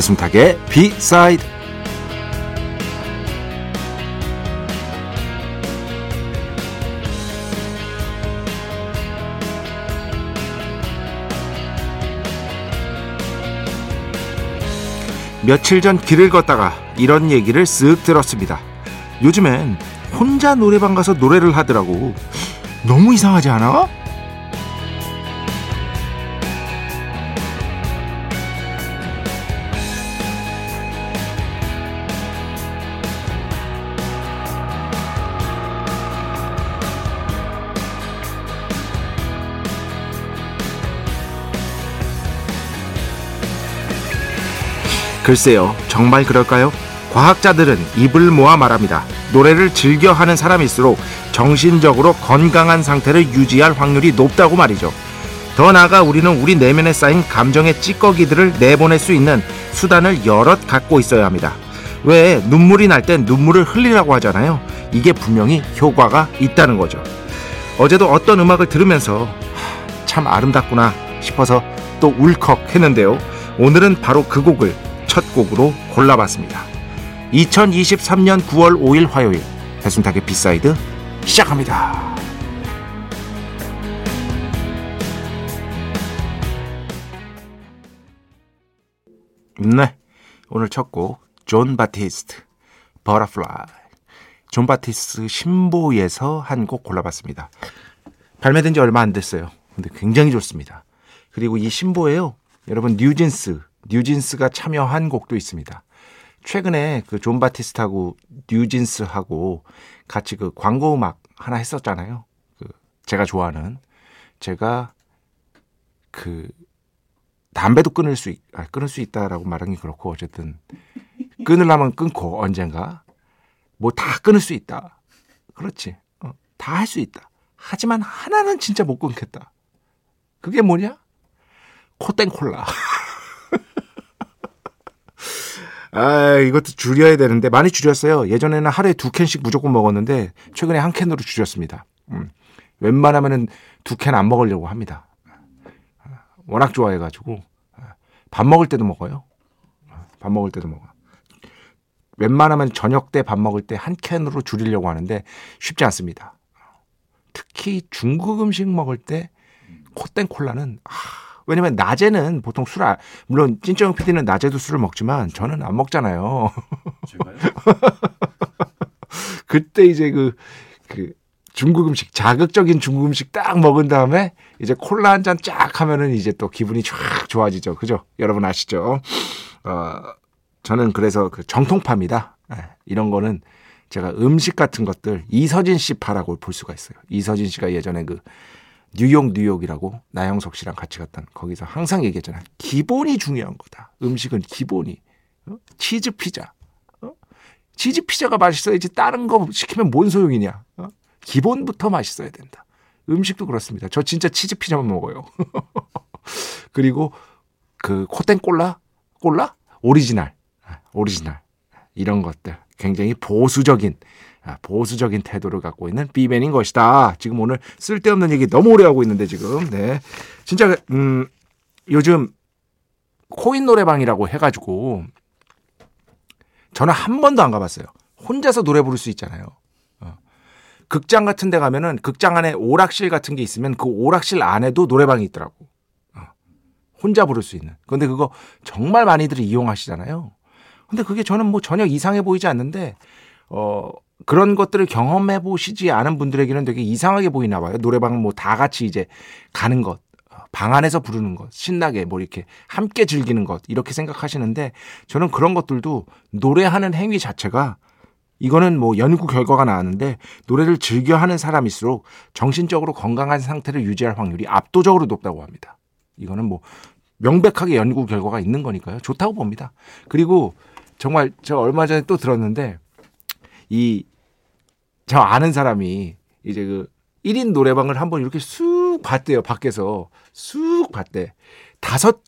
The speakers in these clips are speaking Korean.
배승탁의 비사이드 며칠 전 길을 걷다가 이런 얘기를 쓱 들었습니다. 요즘엔 혼자 노래방 가서 노래를 하더라고. 너무 이상하지 않아? 글쎄요, 정말 그럴까요? 과학자들은 입을 모아 말합니다. 노래를 즐겨 하는 사람일수록 정신적으로 건강한 상태를 유지할 확률이 높다고 말이죠. 더 나아가 우리는 우리 내면에 쌓인 감정의 찌꺼기들을 내보낼 수 있는 수단을 여럿 갖고 있어야 합니다. 왜 눈물이 날 땐 눈물을 흘리라고 하잖아요. 이게 분명히 효과가 있다는 거죠. 어제도 어떤 음악을 들으면서 참 아름답구나 싶어서 또 울컥 했는데요. 오늘은 바로 그 곡을 첫 곡으로 골라봤습니다. 2023년 9월 5일 화요일 배순탁의 B side 시작합니다. 네, 오늘 첫 곡 존 바티스트 Butterfly 존 바티스트 신보에서 한 곡 골라봤습니다. 발매된 지 얼마 안 됐어요. 근데 굉장히 좋습니다. 그리고 이 신보에요. 여러분 뉴진스 뉴진스가 참여한 곡도 있습니다. 최근에 그 존 바티스트하고 뉴진스하고 같이 그 광고 음악 하나 했었잖아요. 그 제가 좋아하는 제가 그 담배도 끊을 수 있, 아, 끊을 수 있다라고 말하기 그렇고 어쨌든 끊으려면 끊고 언젠가 뭐 다 끊을 수 있다. 그렇지. 어, 다할 수 있다. 하지만 하나는 진짜 못 끊겠다. 그게 뭐냐? 코땡콜라. 아, 이것도 줄여야 되는데 많이 줄였어요. 예전에는 하루에 두 캔씩 무조건 먹었는데 최근에 한 캔으로 줄였습니다. 음. 웬만하면은 두 캔 안 먹으려고 합니다. 워낙 좋아해가지고 밥 먹을 때도 먹어요. 밥 먹을 때도 먹어. 웬만하면 저녁 때 밥 먹을 때 한 캔으로 줄이려고 하는데 쉽지 않습니다. 특히 중국 음식 먹을 때 콧땡 콜라는 아, 왜냐면 낮에는 보통 술, 아, 물론 찐정 PD는 낮에도 술을 먹지만 저는 안 먹잖아요. 제가요? 그때 이제 그, 그 중국 음식, 자극적인 중국 음식 딱 먹은 다음에 이제 콜라 한 잔 쫙 하면은 이제 또 기분이 쫙 좋아지죠. 그죠? 여러분 아시죠? 어, 저는 그래서 그 정통파입니다. 네, 이런 거는 제가 음식 같은 것들 이서진 씨 파라고 볼 수가 있어요. 이서진 씨가 예전에 그 뉴욕 뉴욕이라고 나영석 씨랑 같이 갔던 거기서 항상 얘기했잖아. 기본이 중요한 거다. 음식은 기본이. 어? 치즈 피자. 어? 치즈 피자가 맛있어야지 다른 거 시키면 뭔 소용이냐. 어? 기본부터 맛있어야 된다. 음식도 그렇습니다. 저 진짜 치즈 피자만 먹어요. 그리고 그 코땡 콜라? 콜라? 오리지널. 아, 오리지널. 이런 것들 굉장히 보수적인 아, 보수적인 태도를 갖고 있는 B man인 것이다. 지금 오늘 쓸데없는 얘기 너무 오래 하고 있는데 지금 네 진짜 음 요즘 코인 노래방이라고 해가지고 저는 한 번도 안 가봤어요. 혼자서 노래 부를 수 있잖아요. 어. 극장 같은 데 가면은 극장 안에 오락실 같은 게 있으면 그 오락실 안에도 노래방이 있더라고. 어. 혼자 부를 수 있는. 근데 그거 정말 많이들 이용하시잖아요. 근데 그게 저는 뭐 전혀 이상해 보이지 않는데 어 그런 것들을 경험해 보시지 않은 분들에게는 되게 이상하게 보이나 봐요. 노래방 뭐 다 같이 이제 가는 것. 방 안에서 부르는 것, 신나게 뭐 이렇게 함께 즐기는 것, 이렇게 생각하시는데 저는 그런 것들도 노래하는 행위 자체가 이거는 뭐 연구 결과가 나왔는데 노래를 즐겨 하는 사람일수록 정신적으로 건강한 상태를 유지할 확률이 압도적으로 높다고 합니다. 이거는 뭐 명백하게 연구 결과가 있는 거니까요. 좋다고 봅니다. 그리고 정말 저 얼마 전에 또 들었는데 이 저 아는 사람이 이제 그 1인 노래방을 한번 이렇게 쑥 봤대요. 밖에서 쑥 봤대. 다섯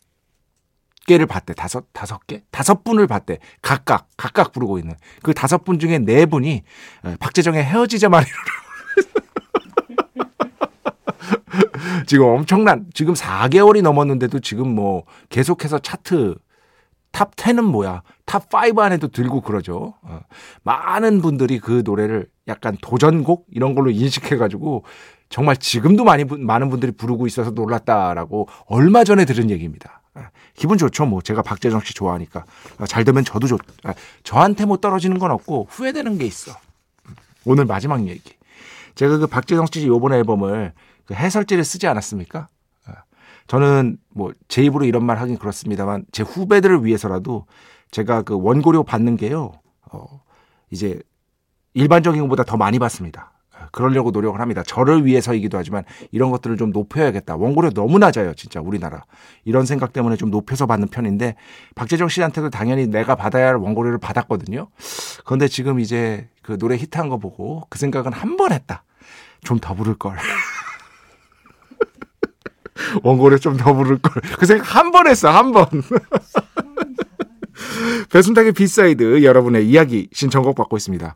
개를 봤대. 다섯 다섯 개? 다섯 분을 봤대. 각각 각각 부르고 있는 그 다섯 분 중에 네 분이 박재정의 헤어지자 말이죠 지금 엄청난 지금 4개월이 넘었는데도 지금 뭐 계속해서 차트 top 10은 뭐야? top 5 안에도 들고 그러죠. 어. 많은 분들이 그 노래를 약간 도전곡 이런 걸로 인식해가지고 정말 지금도 많이 많은 분들이 부르고 있어서 놀랐다라고 얼마 전에 들은 얘기입니다. 아, 기분 좋죠. 뭐 제가 박재정 씨 좋아하니까 아, 잘 되면 저도 좋. 아, 저한테 뭐 떨어지는 건 없고 후회되는 게 있어. 오늘 마지막 얘기. 제가 그 박재정 씨 요번 앨범을 그 해설지를 쓰지 않았습니까? 저는 뭐 제 입으로 이런 말 하긴 그렇습니다만 제 후배들을 위해서라도 제가 그 원고료 받는 게요. 어 이제 일반적인 것보다 더 많이 받습니다. 그러려고 노력을 합니다. 저를 위해서이기도 하지만 이런 것들을 좀 높여야겠다. 원고료 너무 낮아요, 진짜 우리나라. 이런 생각 때문에 좀 높여서 받는 편인데 박재정 씨한테도 당연히 내가 받아야 할 원고료를 받았거든요. 그런데 지금 이제 그 노래 히트한 거 보고 그 생각은 한 번 했다. 좀 더 부를 걸. 원고료 좀 더 부를 걸. 그 생각 한 번 했어, 한 번. 배순탁의 B side 여러분의 이야기 신청곡 받고 있습니다.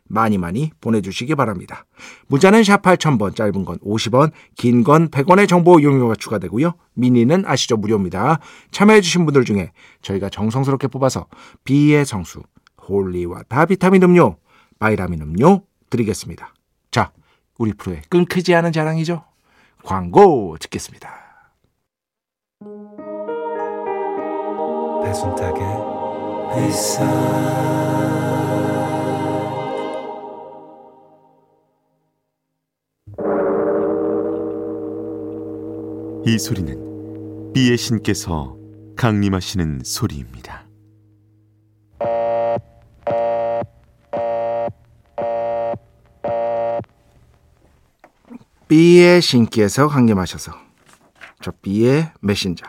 많이 많이 보내주시기 바랍니다. 문자는 샵 8000번, 짧은 건 50원, 긴 건 100원의 정보 이용료가 추가되고요. 미니는 아시죠? 무료입니다. 참여해주신 분들 중에 저희가 정성스럽게 뽑아서 B의 성수, holy water 비타민 음료, 바이라민 음료 드리겠습니다. 자, 우리 프로의 크나크지 않은 자랑이죠? 광고 듣겠습니다. 배순탁의 회사 이 소리는 비의 신께서 강림하시는 소리입니다. B의 신께서 강림하셔서 저 B의 메신저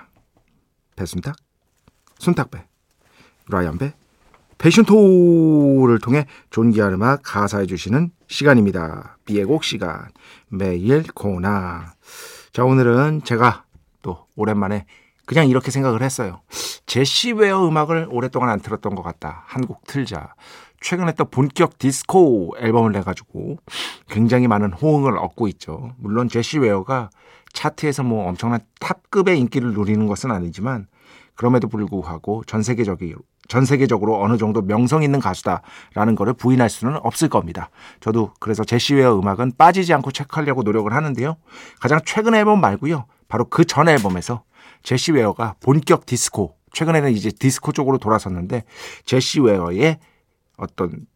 배순탁, 순탁배, 라이언배, 패션토를 통해 존귀한 음악 가사해 주시는 시간입니다. B의 곡 시간 매일 코나 자 오늘은 제가 또 오랜만에 그냥 이렇게 생각을 했어요. 제시 웨어 음악을 오랫동안 안 틀었던 것 같다. 한 곡 틀자. 최근에 또 본격 디스코 앨범을 내가지고 굉장히 많은 호응을 얻고 있죠. 물론 제시 웨어가 차트에서 뭐 엄청난 top급의 인기를 누리는 것은 아니지만 그럼에도 불구하고 전 세계적인 전 세계적으로 어느 정도 명성 있는 가수다라는 것을 부인할 수는 없을 겁니다. 저도 그래서 제시 웨어 음악은 빠지지 않고 체크하려고 노력을 하는데요. 가장 최근 앨범 말고요. 바로 그 전 앨범에서 제시 웨어가 본격 디스코 최근에는 이제 디스코 쪽으로 돌아섰는데 제시 웨어의 어떤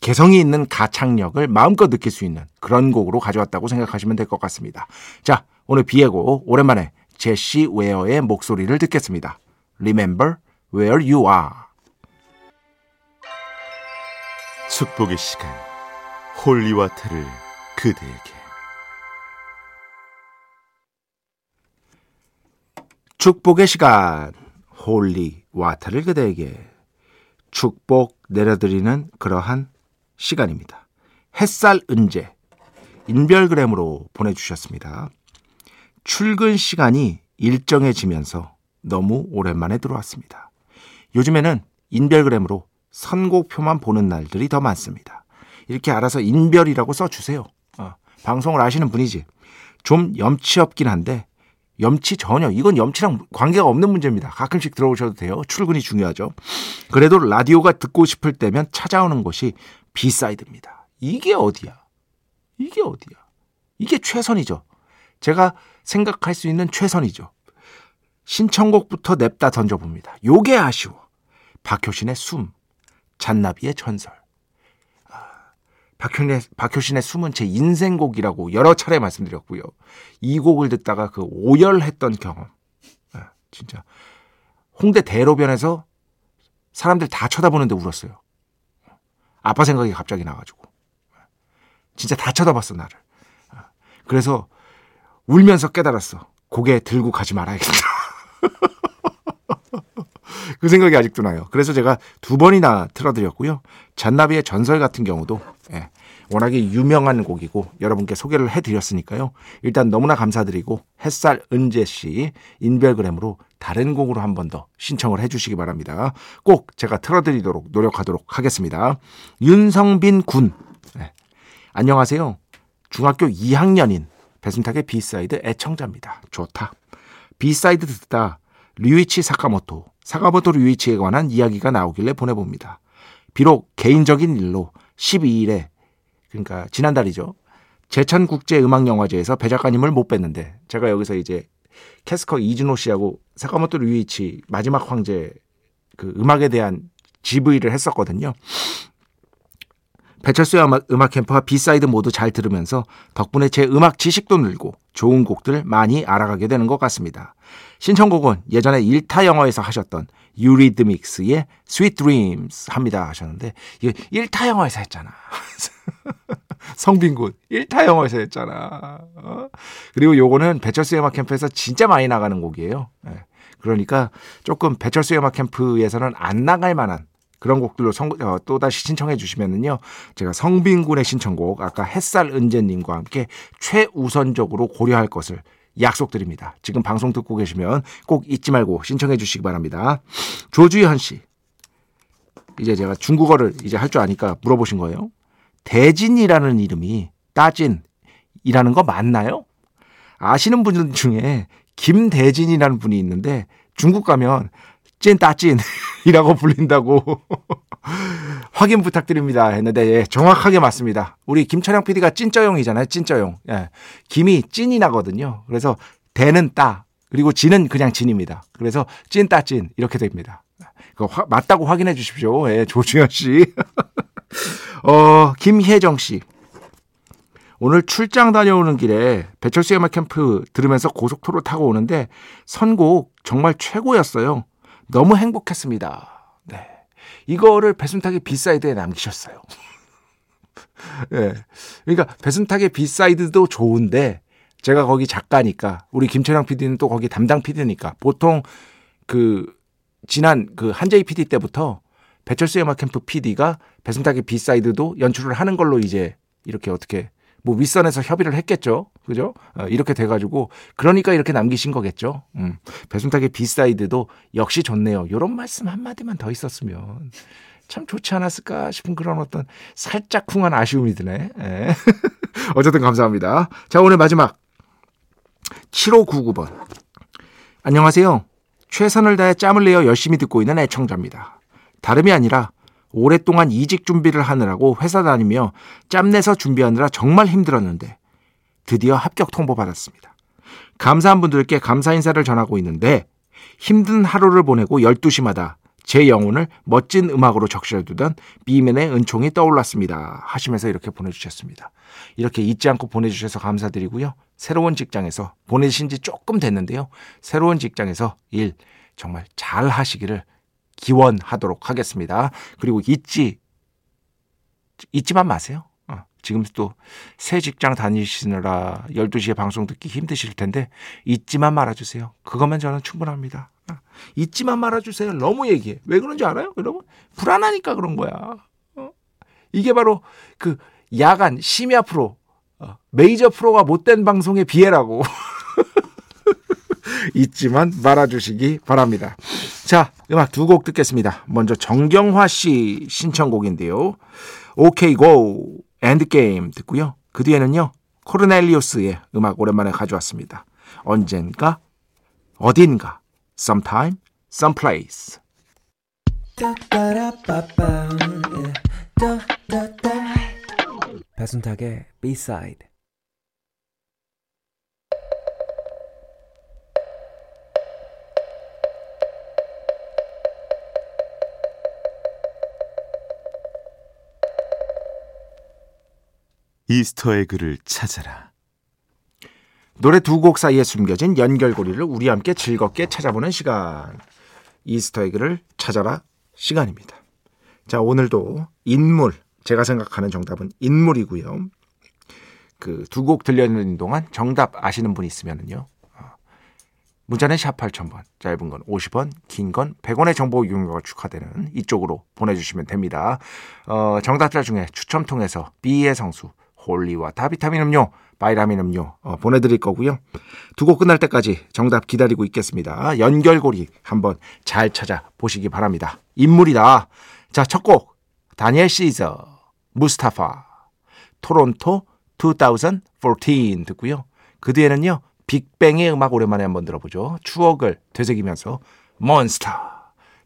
개성이 있는 가창력을 마음껏 느낄 수 있는 그런 곡으로 가져왔다고 생각하시면 될 것 같습니다. 자, 오늘 B의 곡 오랜만에 제시 웨어의 목소리를 듣겠습니다. Remember where you are. 축복의 시간, holy water를 그대에게. 축복의 시간, holy water를 그대에게. 축복 내려드리는 그러한 시간입니다. 햇살 은재 인별그램으로 보내주셨습니다. 출근 시간이 일정해지면서 너무 오랜만에 들어왔습니다. 요즘에는 인별그램으로 선곡표만 보는 날들이 더 많습니다. 이렇게 알아서 인별이라고 써주세요. 어, 방송을 아시는 분이지. 좀 염치 없긴 한데 염치 전혀 이건 염치랑 관계가 없는 문제입니다. 가끔씩 들어오셔도 돼요. 출근이 중요하죠. 그래도 라디오가 듣고 싶을 때면 찾아오는 곳이 B side입니다. 이게 어디야? 이게 어디야? 이게 최선이죠. 제가 생각할 수 있는 최선이죠. 신청곡부터 냅다 던져봅니다. 요게 아쉬워. 박효신의 숨, 잔나비의 전설. 박효신의, 박효신의 숨은 제 인생곡이라고 여러 차례 말씀드렸고요. 이 곡을 듣다가 그 오열했던 경험. 아, 진짜. 홍대 대로변에서 사람들 다 쳐다보는데 울었어요. 아빠 생각이 갑자기 나가지고. 진짜 다 쳐다봤어, 나를. 아, 그래서 울면서 깨달았어. 고개 들고 가지 말아야겠다. 그 생각이 아직도 나요. 그래서 제가 두 번이나 틀어드렸고요. 잔나비의 전설 같은 경우도 예, 워낙에 유명한 곡이고 여러분께 소개를 해드렸으니까요. 일단 너무나 감사드리고 햇살 은재 씨 인별그램으로 다른 곡으로 한 번 더 신청을 해주시기 바랍니다. 꼭 제가 틀어드리도록 노력하도록 하겠습니다. 윤성빈 군 예, 안녕하세요. 중학교 2학년인 배순탁의 B side 애청자입니다. 좋다. B side 듣다 류이치 사카모토, 사카모토 류이치에 관한 이야기가 나오길래 보내봅니다. 비록 개인적인 일로 12일에 그러니까 지난달이죠. 제천국제음악영화제에서 배 작가님을 못 뵀는데 제가 여기서 이제 캐스커 이준호 씨하고 사카모토 류이치 마지막 황제 그 음악에 대한 GV를 했었거든요. 배철수의 음악, 음악 캠프와 B side 모두 잘 들으면서 덕분에 제 음악 지식도 늘고 좋은 곡들 많이 알아가게 되는 것 같습니다. 신청곡은 예전에 일타 영어에서 하셨던 유리드믹스의 Sweet Dreams 합니다 하셨는데 이거 일타 영어에서 했잖아. 성빈군 일타 영어에서 했잖아. 어? 그리고 요거는 배철수의 음악 캠프에서 진짜 많이 나가는 곡이에요. 네. 그러니까 조금 배철수의 음악 캠프에서는 안 나갈 만한 그런 곡들로 성, 어, 또다시 신청해 주시면은요. 제가 성빈군의 신청곡 아까 햇살 은재님과 함께 최우선적으로 고려할 것을 약속드립니다. 지금 방송 듣고 계시면 꼭 잊지 말고 신청해 주시기 바랍니다. 조주현 씨. 이제 제가 중국어를 이제 할 줄 아니까 물어보신 거예요. 대진이라는 이름이 따진이라는 거 맞나요? 아시는 분들 중에 김대진이라는 분이 있는데 중국 가면 찐따찐 이라고 불린다고 확인 부탁드립니다 했는데 예, 정확하게 맞습니다. 우리 김철영 PD가 찐쩌용이잖아요. 찐쩌용. 예. 김이 찐이 나거든요. 그래서 대는 따 그리고 진은 그냥 진입니다. 그래서 찐 따 찐 이렇게 됩니다. 그 맞다고 확인해 주십시오. 예, 조주현 씨. 어, 김혜정 씨. 오늘 출장 다녀오는 길에 배철수 음악 캠프 들으면서 고속도로 타고 오는데 선곡 정말 최고였어요. 너무 행복했습니다. 네. 이거를 배순탁의 비사이드에 남기셨어요. 예. 네. 그러니까 배순탁의 B side도 좋은데 제가 거기 작가니까 우리 김철영 PD는 또 거기 담당 PD니까 보통 그 지난 그 한재희 PD 때부터 배철수의 음악 캠프 PD가 배순탁의 B side도 연출을 하는 걸로 이제 이렇게 어떻게 뭐 윗선에서 협의를 했겠죠. 그죠? 어, 이렇게 돼가지고 그러니까 이렇게 남기신 거겠죠. 음. 배순탁의 B side도 역시 좋네요. 이런 말씀 한마디만 더 있었으면 참 좋지 않았을까 싶은 그런 어떤 살짝 쿵한 아쉬움이 드네. 예. 어쨌든 감사합니다. 자, 오늘 마지막 7599번. 안녕하세요. 최선을 다해 짬을 내어 열심히 듣고 있는 애청자입니다. 다름이 아니라 오랫동안 이직 준비를 하느라고 회사 다니며 짬내서 준비하느라 정말 힘들었는데 드디어 합격 통보 받았습니다. 감사한 분들께 감사 인사를 전하고 있는데 힘든 하루를 보내고 12시마다 제 영혼을 멋진 음악으로 적셔두던 비맨의 은총이 떠올랐습니다. 하시면서 이렇게 보내주셨습니다. 이렇게 잊지 않고 보내주셔서 감사드리고요. 새로운 직장에서 보내신 지 조금 됐는데요. 새로운 직장에서 일 정말 잘 하시기를 기원하도록 하겠습니다. 그리고 잊지, 잊지만 마세요. 어, 지금 또 새 직장 다니시느라 12시에 방송 듣기 힘드실 텐데 잊지만 말아주세요. 그것만 저는 충분합니다. 어, 잊지만 말아주세요. 너무 얘기해. 왜 그런지 알아요? 여러분? 불안하니까 그런 거야. 어? 이게 바로 그 야간 심야 프로, 어, 메이저 프로가 못된 방송의 비애라고. 잊지만 말아주시기 바랍니다. 자, 음악 두 곡 듣겠습니다. 먼저 정경화 씨 신청곡인데요. OK Go End Game 듣고요. 그 뒤에는요. 코르넬리우스의 음악 오랜만에 가져왔습니다. 언젠가 어딘가, sometime, someplace. 배순탁의 B-side 이스터의 글을 찾아라. 노래 두 곡 사이에 숨겨진 연결고리를 우리 함께 즐겁게 찾아보는 시간. 이스터 에그를 찾아라 시간입니다. 자, 오늘도 인물, 제가 생각하는 정답은 인물이고요. 그 두 곡 들려있는 동안 정답 아시는 분 있으면은요. 어, 문자는 샵 8000번, 짧은 건 50원, 긴 건 100원의 정보 이용료가 축하되는 이쪽으로 보내주시면 됩니다. 어, 정답자 중에 추첨 통해서 B의 성수, holy water 비타민 음료, 바이라민 음료 어, 보내드릴 거고요. 두 곡 끝날 때까지 정답 기다리고 있겠습니다. 연결고리 한번 잘 찾아보시기 바랍니다. 인물이다. 자, 첫 곡. 다니엘 시저, 무스타파, 토론토 2014 듣고요. 그 뒤에는요. 빅뱅의 음악 오랜만에 한번 들어보죠. 추억을 되새기면서 몬스터.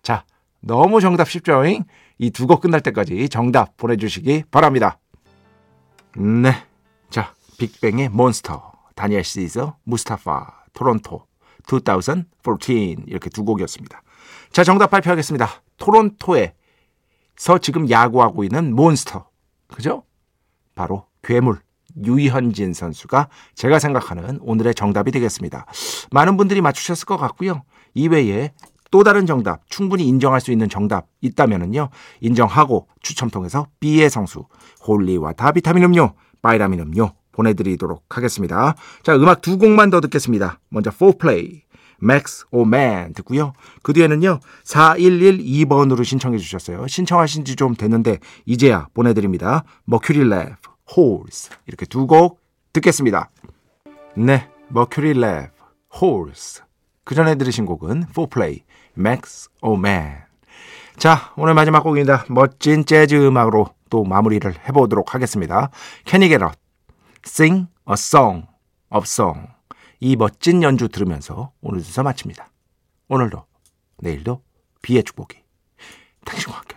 자, 너무 정답 쉽죠? 이두 곡 끝날 때까지 정답 보내주시기 바랍니다. 네. 자, 빅뱅의 몬스터, 다니엘 시저, 무스타파, 토론토, 2014 이렇게 두 곡이었습니다. 자, 정답 발표하겠습니다. 토론토에서 지금 야구하고 있는 몬스터. 그죠? 바로 괴물 유현진 선수가 제가 생각하는 오늘의 정답이 되겠습니다. 많은 분들이 맞추셨을 것 같고요. 이외에 또 다른 정답, 충분히 인정할 수 있는 정답 있다면은요. 인정하고 추첨 통해서 B의 성수, holy water 비타민 음료, 바이라민 음료 보내드리도록 하겠습니다. 자, 음악 두 곡만 더 듣겠습니다. 먼저 Fourplay, Max O Man 듣고요. 그 뒤에는요. 4112번으로 신청해 주셨어요. 신청하신 지 좀 됐는데 이제야 보내드립니다. Mercury Rev, Holes 이렇게 두 곡 듣겠습니다. 네, Mercury Lab, Horse 그 전에 들으신 곡은 4플레이, O Man 자, 오늘 마지막 곡입니다. 멋진 재즈 음악으로 또 마무리를 해보도록 하겠습니다. 캐니 게럿, Sing a Song of Song. 이 멋진 연주 들으면서 오늘 주사 마칩니다. 오늘도, 내일도 비의 축복이 당신과 함께